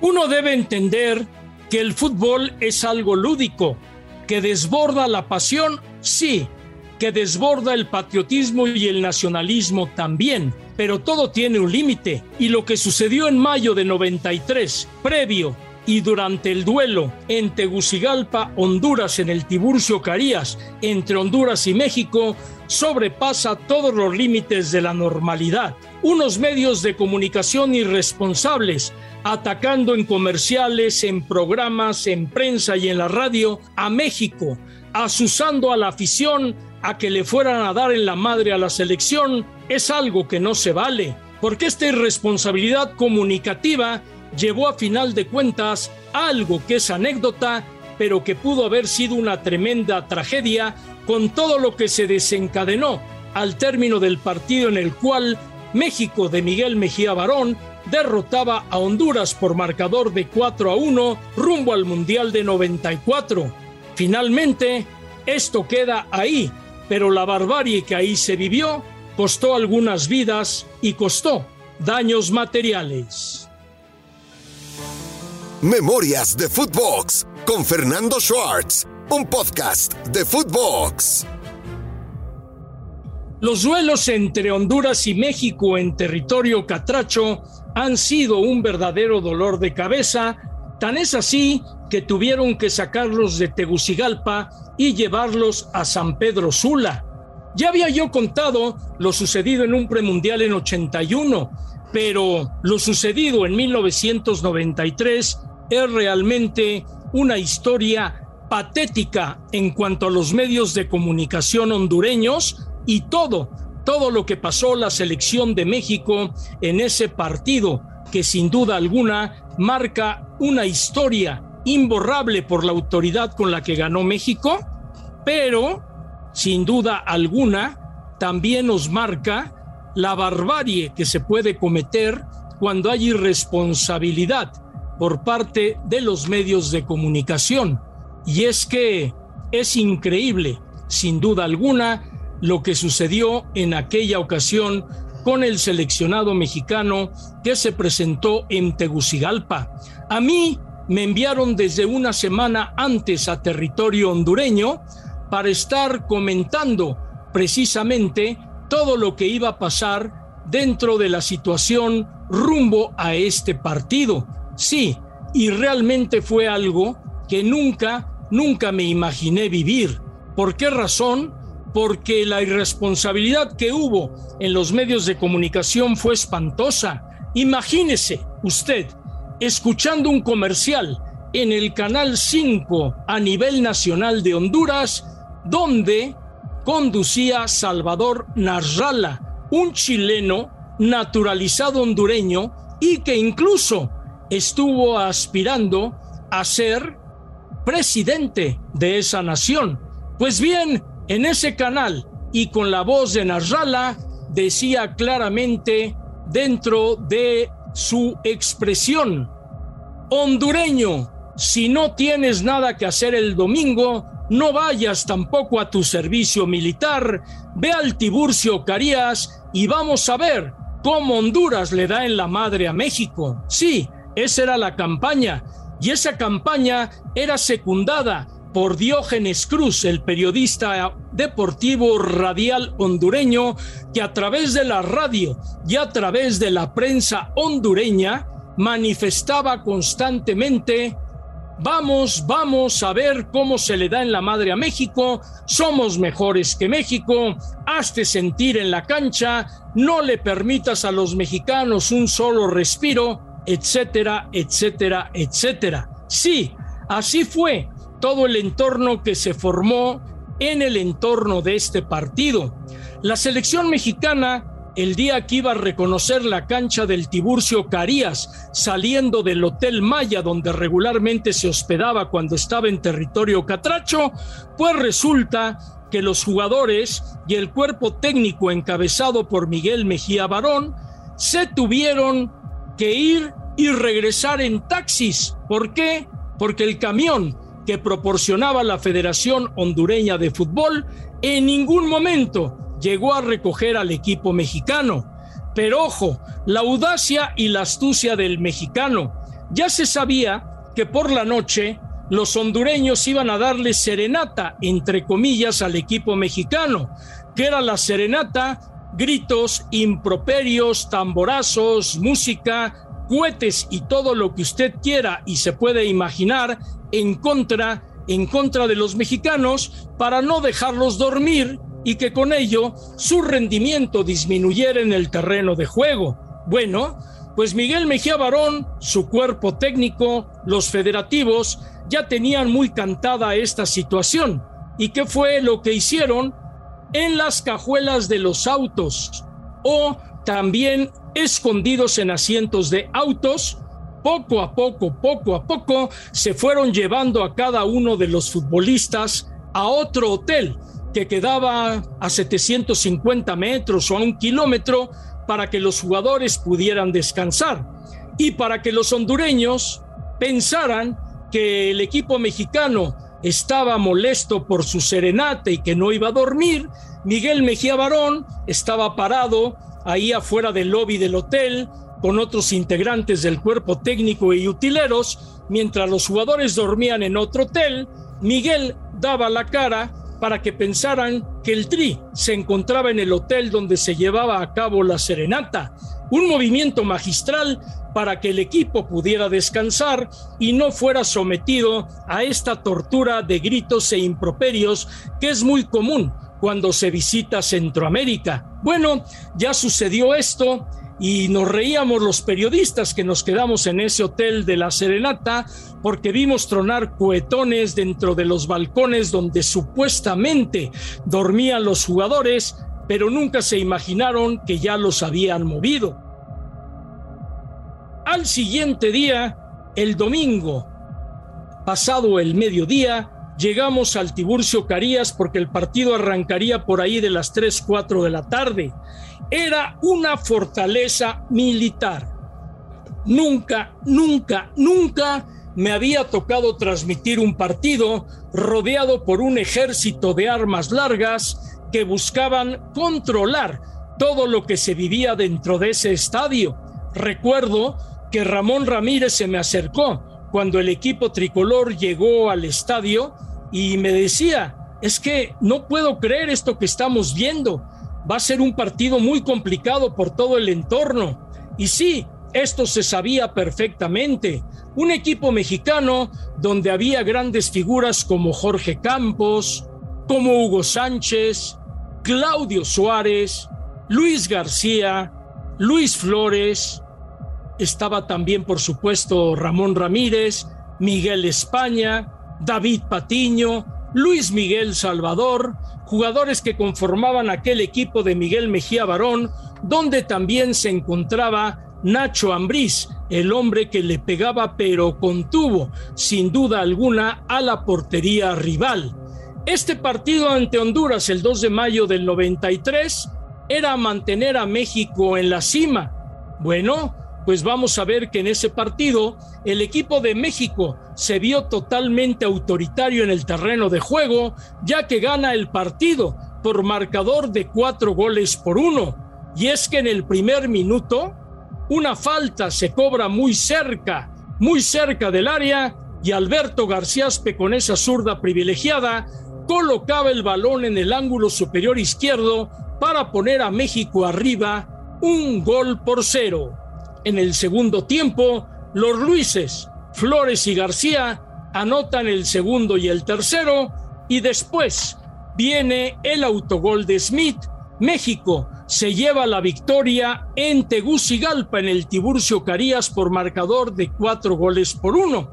Uno debe entender que el fútbol es algo lúdico, que desborda la pasión, sí, que desborda el patriotismo y el nacionalismo también, pero todo tiene un límite y lo que sucedió en mayo de 93, previo y durante el duelo en Tegucigalpa, Honduras, en el Tiburcio Carías, entre Honduras y México, sobrepasa todos los límites de la normalidad. Unos medios de comunicación irresponsables, atacando en comerciales, en programas, en prensa y en la radio a México, asusando a la afición a que le fueran a dar en la madre a la selección, es algo que no se vale, porque esta irresponsabilidad comunicativa llevó a final de cuentas algo que es anécdota, pero que pudo haber sido una tremenda tragedia con todo lo que se desencadenó al término del partido en el cual México de Miguel Mejía Barón derrotaba a Honduras por marcador de 4 a 1 rumbo al Mundial de 94. Finalmente, esto queda ahí, pero la barbarie que ahí se vivió costó algunas vidas y costó daños materiales. Memorias de Footbox con Fernando Schwartz, un podcast de Footbox. Los duelos entre Honduras y México en territorio catracho han sido un verdadero dolor de cabeza, tan es así que tuvieron que sacarlos de Tegucigalpa y llevarlos a San Pedro Sula. Ya había yo contado lo sucedido en un premundial en 81, pero lo sucedido en 1993 es realmente una historia patética en cuanto a los medios de comunicación hondureños y todo, todo lo que pasó la selección de México en ese partido que sin duda alguna marca una historia imborrable por la autoridad con la que ganó México, pero sin duda alguna también nos marca la barbarie que se puede cometer cuando hay irresponsabilidad por parte de los medios de comunicación. Y es que es increíble, sin duda alguna, lo que sucedió en aquella ocasión con el seleccionado mexicano que se presentó en Tegucigalpa. A mí me enviaron desde una semana antes a territorio hondureño para estar comentando precisamente todo lo que iba a pasar dentro de la situación rumbo a este partido. Sí, y realmente fue algo que nunca, nunca me imaginé vivir. ¿Por qué razón? Porque la irresponsabilidad que hubo en los medios de comunicación fue espantosa. Imagínese usted escuchando un comercial en el Canal 5 a nivel nacional de Honduras, donde conducía Salvador Narrala, un chileno naturalizado hondureño y que incluso estuvo aspirando a ser presidente de esa nación. Pues bien, en ese canal y con la voz de Narrala decía claramente dentro de su expresión, hondureño, si no tienes nada que hacer el domingo, no vayas tampoco a tu servicio militar, ve al Tiburcio Carías y vamos a ver cómo Honduras le da en la madre a México. Sí, esa era la campaña y esa campaña era secundada por Diógenes Cruz, el periodista deportivo radial hondureño, que a través de la radio y a través de la prensa hondureña manifestaba constantemente Vamos, vamos a ver cómo se le da en la madre a México. Somos mejores que México. Hazte sentir en la cancha. No le permitas a los mexicanos un solo respiro etcétera, etcétera, etcétera. Sí, así fue todo el entorno que se formó en el entorno de este partido. La selección mexicana, el día que iba a reconocer la cancha del Tiburcio Carías, saliendo del Hotel Maya, donde regularmente se hospedaba cuando estaba en territorio catracho, pues resulta que los jugadores y el cuerpo técnico encabezado por Miguel Mejía Barón se tuvieron que ir y regresar en taxis. ¿Por qué? Porque el camión que proporcionaba la Federación Hondureña de Fútbol en ningún momento llegó a recoger al equipo mexicano. Pero ojo, la audacia y la astucia del mexicano Ya se sabía que por la noche los hondureños iban a darle serenata, entre comillas, al equipo mexicano, que era la serenata, gritos, improperios, tamborazos, música, cohetes y todo lo que usted quiera y se puede imaginar en contra, en contra de los mexicanos para no dejarlos dormir y que con ello su rendimiento disminuyera en el terreno de juego. Bueno, pues Miguel Mejía Barón, su cuerpo técnico, los federativos, ya tenían muy cantada esta situación. ¿Y qué fue lo que hicieron? En las cajuelas de los autos o también escondidos en asientos de autos, poco a poco, poco a poco, se fueron llevando a cada uno de los futbolistas a otro hotel que quedaba a 750 metros o a un kilómetro para que los jugadores pudieran descansar y para que los hondureños pensaran que el equipo mexicano estaba molesto por su serenate y que no iba a dormir, Miguel Mejía Barón estaba parado ahí afuera del lobby del hotel con otros integrantes del cuerpo técnico y utileros, mientras los jugadores dormían en otro hotel, Miguel daba la cara para que pensaran que el Tri se encontraba en el hotel donde se llevaba a cabo la serenata, un movimiento magistral para que el equipo pudiera descansar y no fuera sometido a esta tortura de gritos e improperios que es muy común cuando se visita Centroamérica. Bueno, ya sucedió esto y nos reíamos los periodistas que nos quedamos en ese hotel de la Serenata porque vimos tronar cohetones dentro de los balcones donde supuestamente dormían los jugadores, pero nunca se imaginaron que ya los habían movido. Al siguiente día, el domingo, pasado el mediodía, llegamos al Tiburcio Carías porque el partido arrancaría por ahí de las 3, 4 de la tarde. Era una fortaleza militar. Nunca, nunca, nunca me había tocado transmitir un partido rodeado por un ejército de armas largas que buscaban controlar todo lo que se vivía dentro de ese estadio. Recuerdo que Ramón Ramírez se me acercó cuando el equipo tricolor llegó al estadio y me decía, es que no puedo creer esto que estamos viendo. Va a ser un partido muy complicado por todo el entorno. Y sí, esto se sabía perfectamente. Un equipo mexicano donde había grandes figuras como Jorge Campos, como Hugo Sánchez, Claudio Suárez, Luis García, Luis Flores, estaba también por supuesto Ramón Ramírez, Miguel España, David Patiño, Luis Miguel Salvador, jugadores que conformaban aquel equipo de Miguel Mejía Barón, donde también se encontraba Nacho Ambriz, el hombre que le pegaba pero contuvo, sin duda alguna, a la portería rival. Este partido ante Honduras el 2 de mayo del 93 era mantener a México en la cima. Bueno, pues vamos a ver que en ese partido el equipo de México se vio totalmente autoritario en el terreno de juego, ya que gana el partido por marcador de cuatro goles por uno. Y es que en el primer minuto, una falta se cobra muy cerca, muy cerca del área, y Alberto Garcíaspe con esa zurda privilegiada colocaba el balón en el ángulo superior izquierdo para poner a México arriba un gol por cero. En el segundo tiempo, los Luises, Flores y García anotan el segundo y el tercero y después viene el autogol de Smith. México se lleva la victoria en Tegucigalpa en el Tiburcio Carías por marcador de cuatro goles por uno.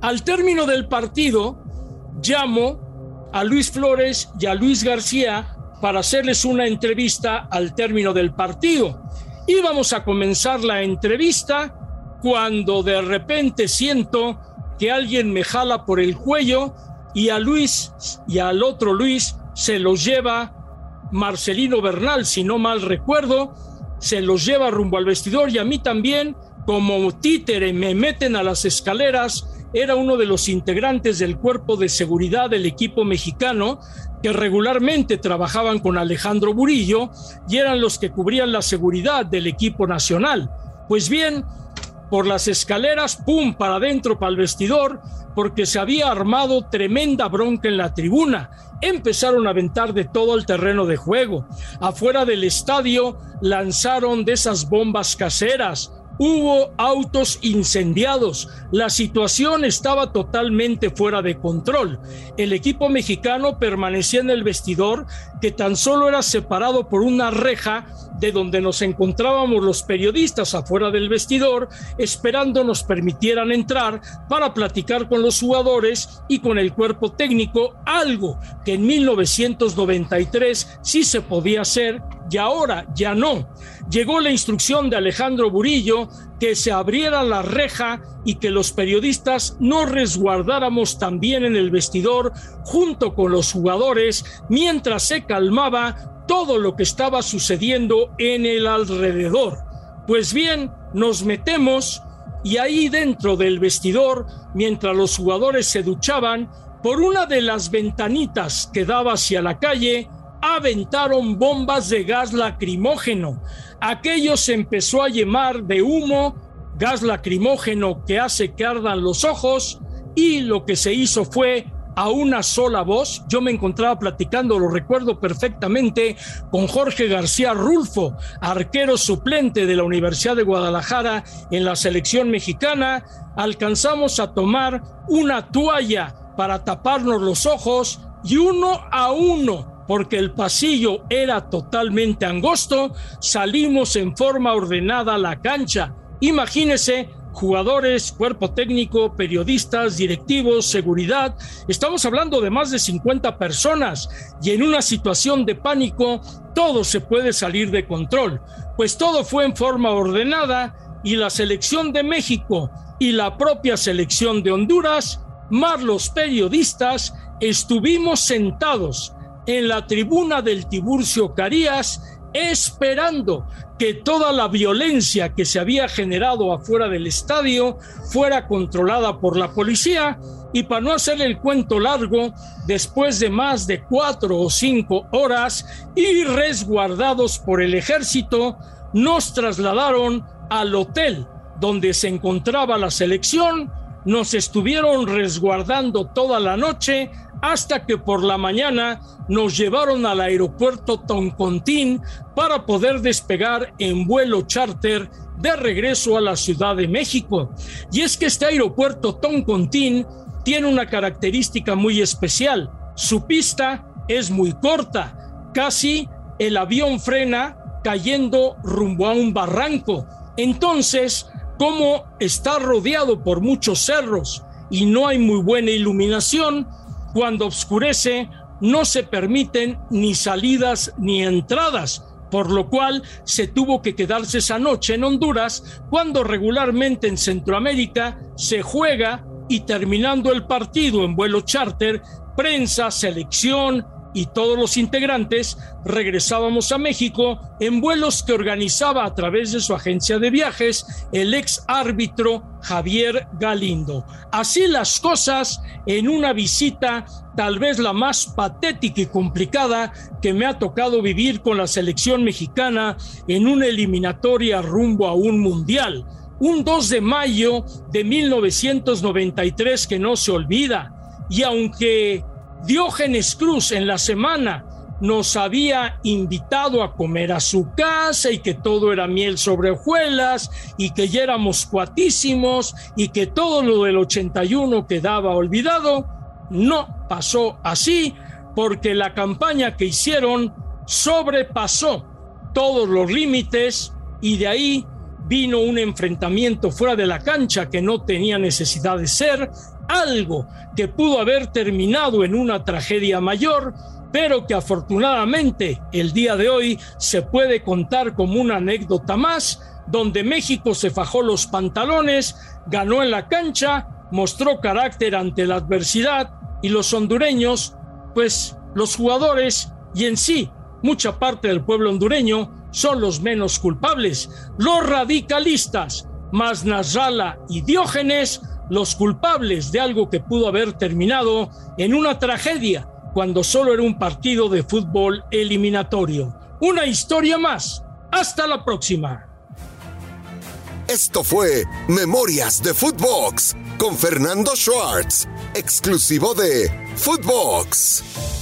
Al término del partido, llamo a Luis Flores y a Luis García para hacerles una entrevista al término del partido. Íbamos a comenzar la entrevista cuando de repente siento que alguien me jala por el cuello y a Luis y al otro Luis se los lleva Marcelino Bernal, si no mal recuerdo, se los lleva rumbo al vestidor y a mí también, como títere, me meten a las escaleras. Era uno de los integrantes del cuerpo de seguridad del equipo mexicano que regularmente trabajaban con Alejandro Burillo y eran los que cubrían la seguridad del equipo nacional. Pues bien, por las escaleras, pum, para adentro, para el vestidor, porque se había armado tremenda bronca en la tribuna. Empezaron a aventar de todo el terreno de juego. Afuera del estadio lanzaron de esas bombas caseras, Hubo autos incendiados. La situación estaba totalmente fuera de control. El equipo mexicano permanecía en el vestidor que tan solo era separado por una reja de donde nos encontrábamos los periodistas afuera del vestidor, esperando nos permitieran entrar para platicar con los jugadores y con el cuerpo técnico, algo que en 1993 sí se podía hacer y ahora ya no. Llegó la instrucción de Alejandro Burillo que se abriera la reja y que los periodistas no resguardáramos también en el vestidor junto con los jugadores mientras se calmaba todo lo que estaba sucediendo en el alrededor. Pues bien, nos metemos y ahí dentro del vestidor, mientras los jugadores se duchaban, por una de las ventanitas que daba hacia la calle, aventaron bombas de gas lacrimógeno. Aquello se empezó a llamar de humo, gas lacrimógeno que hace que ardan los ojos y lo que se hizo fue a una sola voz. Yo me encontraba platicando, lo recuerdo perfectamente, con Jorge García Rulfo, arquero suplente de la Universidad de Guadalajara en la selección mexicana. Alcanzamos a tomar una toalla para taparnos los ojos y uno a uno porque el pasillo era totalmente angosto, salimos en forma ordenada a la cancha. Imagínese jugadores, cuerpo técnico, periodistas, directivos, seguridad. Estamos hablando de más de 50 personas y en una situación de pánico todo se puede salir de control, pues todo fue en forma ordenada y la selección de México y la propia selección de Honduras, más los periodistas, estuvimos sentados en la tribuna del Tiburcio Carías esperando que toda la violencia que se había generado afuera del estadio fuera controlada por la policía. Y para no hacer el cuento largo, después de más de cuatro o cinco horas y resguardados por el ejército, nos trasladaron al hotel donde se encontraba la selección, nos estuvieron resguardando toda la noche hasta que por la mañana nos llevaron al aeropuerto Toncontín para poder despegar en vuelo charter de regreso a la Ciudad de México. Y es que este aeropuerto Toncontín tiene una característica muy especial. Su pista es muy corta, casi el avión frena cayendo rumbo a un barranco. Entonces, como está rodeado por muchos cerros y no hay muy buena iluminación, cuando oscurece no se permiten ni salidas ni entradas, por lo cual se tuvo que quedarse esa noche en Honduras, cuando regularmente en Centroamérica se juega y terminando el partido en vuelo charter, prensa, selección, y todos los integrantes regresábamos a México en vuelos que organizaba a través de su agencia de viajes el ex árbitro Javier Galindo. Así las cosas en una visita tal vez la más patética y complicada que me ha tocado vivir con la selección mexicana en una eliminatoria rumbo a un mundial. Un 2 de mayo de 1993 que no se olvida. Y aunque Diógenes Cruz en la semana nos había invitado a comer a su casa y que todo era miel sobre hojuelas y que ya éramos cuatísimos y que todo lo del 81 quedaba olvidado. No pasó así porque la campaña que hicieron sobrepasó todos los límites y de ahí vino un enfrentamiento fuera de la cancha que no tenía necesidad de ser, algo que pudo haber terminado en una tragedia mayor, pero que afortunadamente el día de hoy se puede contar como una anécdota más, donde México se fajó los pantalones, ganó en la cancha, mostró carácter ante la adversidad y los hondureños, pues los jugadores y en sí mucha parte del pueblo hondureño son los menos culpables. Los radicalistas, más y Diógenes, los culpables de algo que pudo haber terminado en una tragedia cuando solo era un partido de fútbol eliminatorio. Una historia más. Hasta la próxima. Esto fue Memorias de Footbox con Fernando Schwartz, exclusivo de Footbox.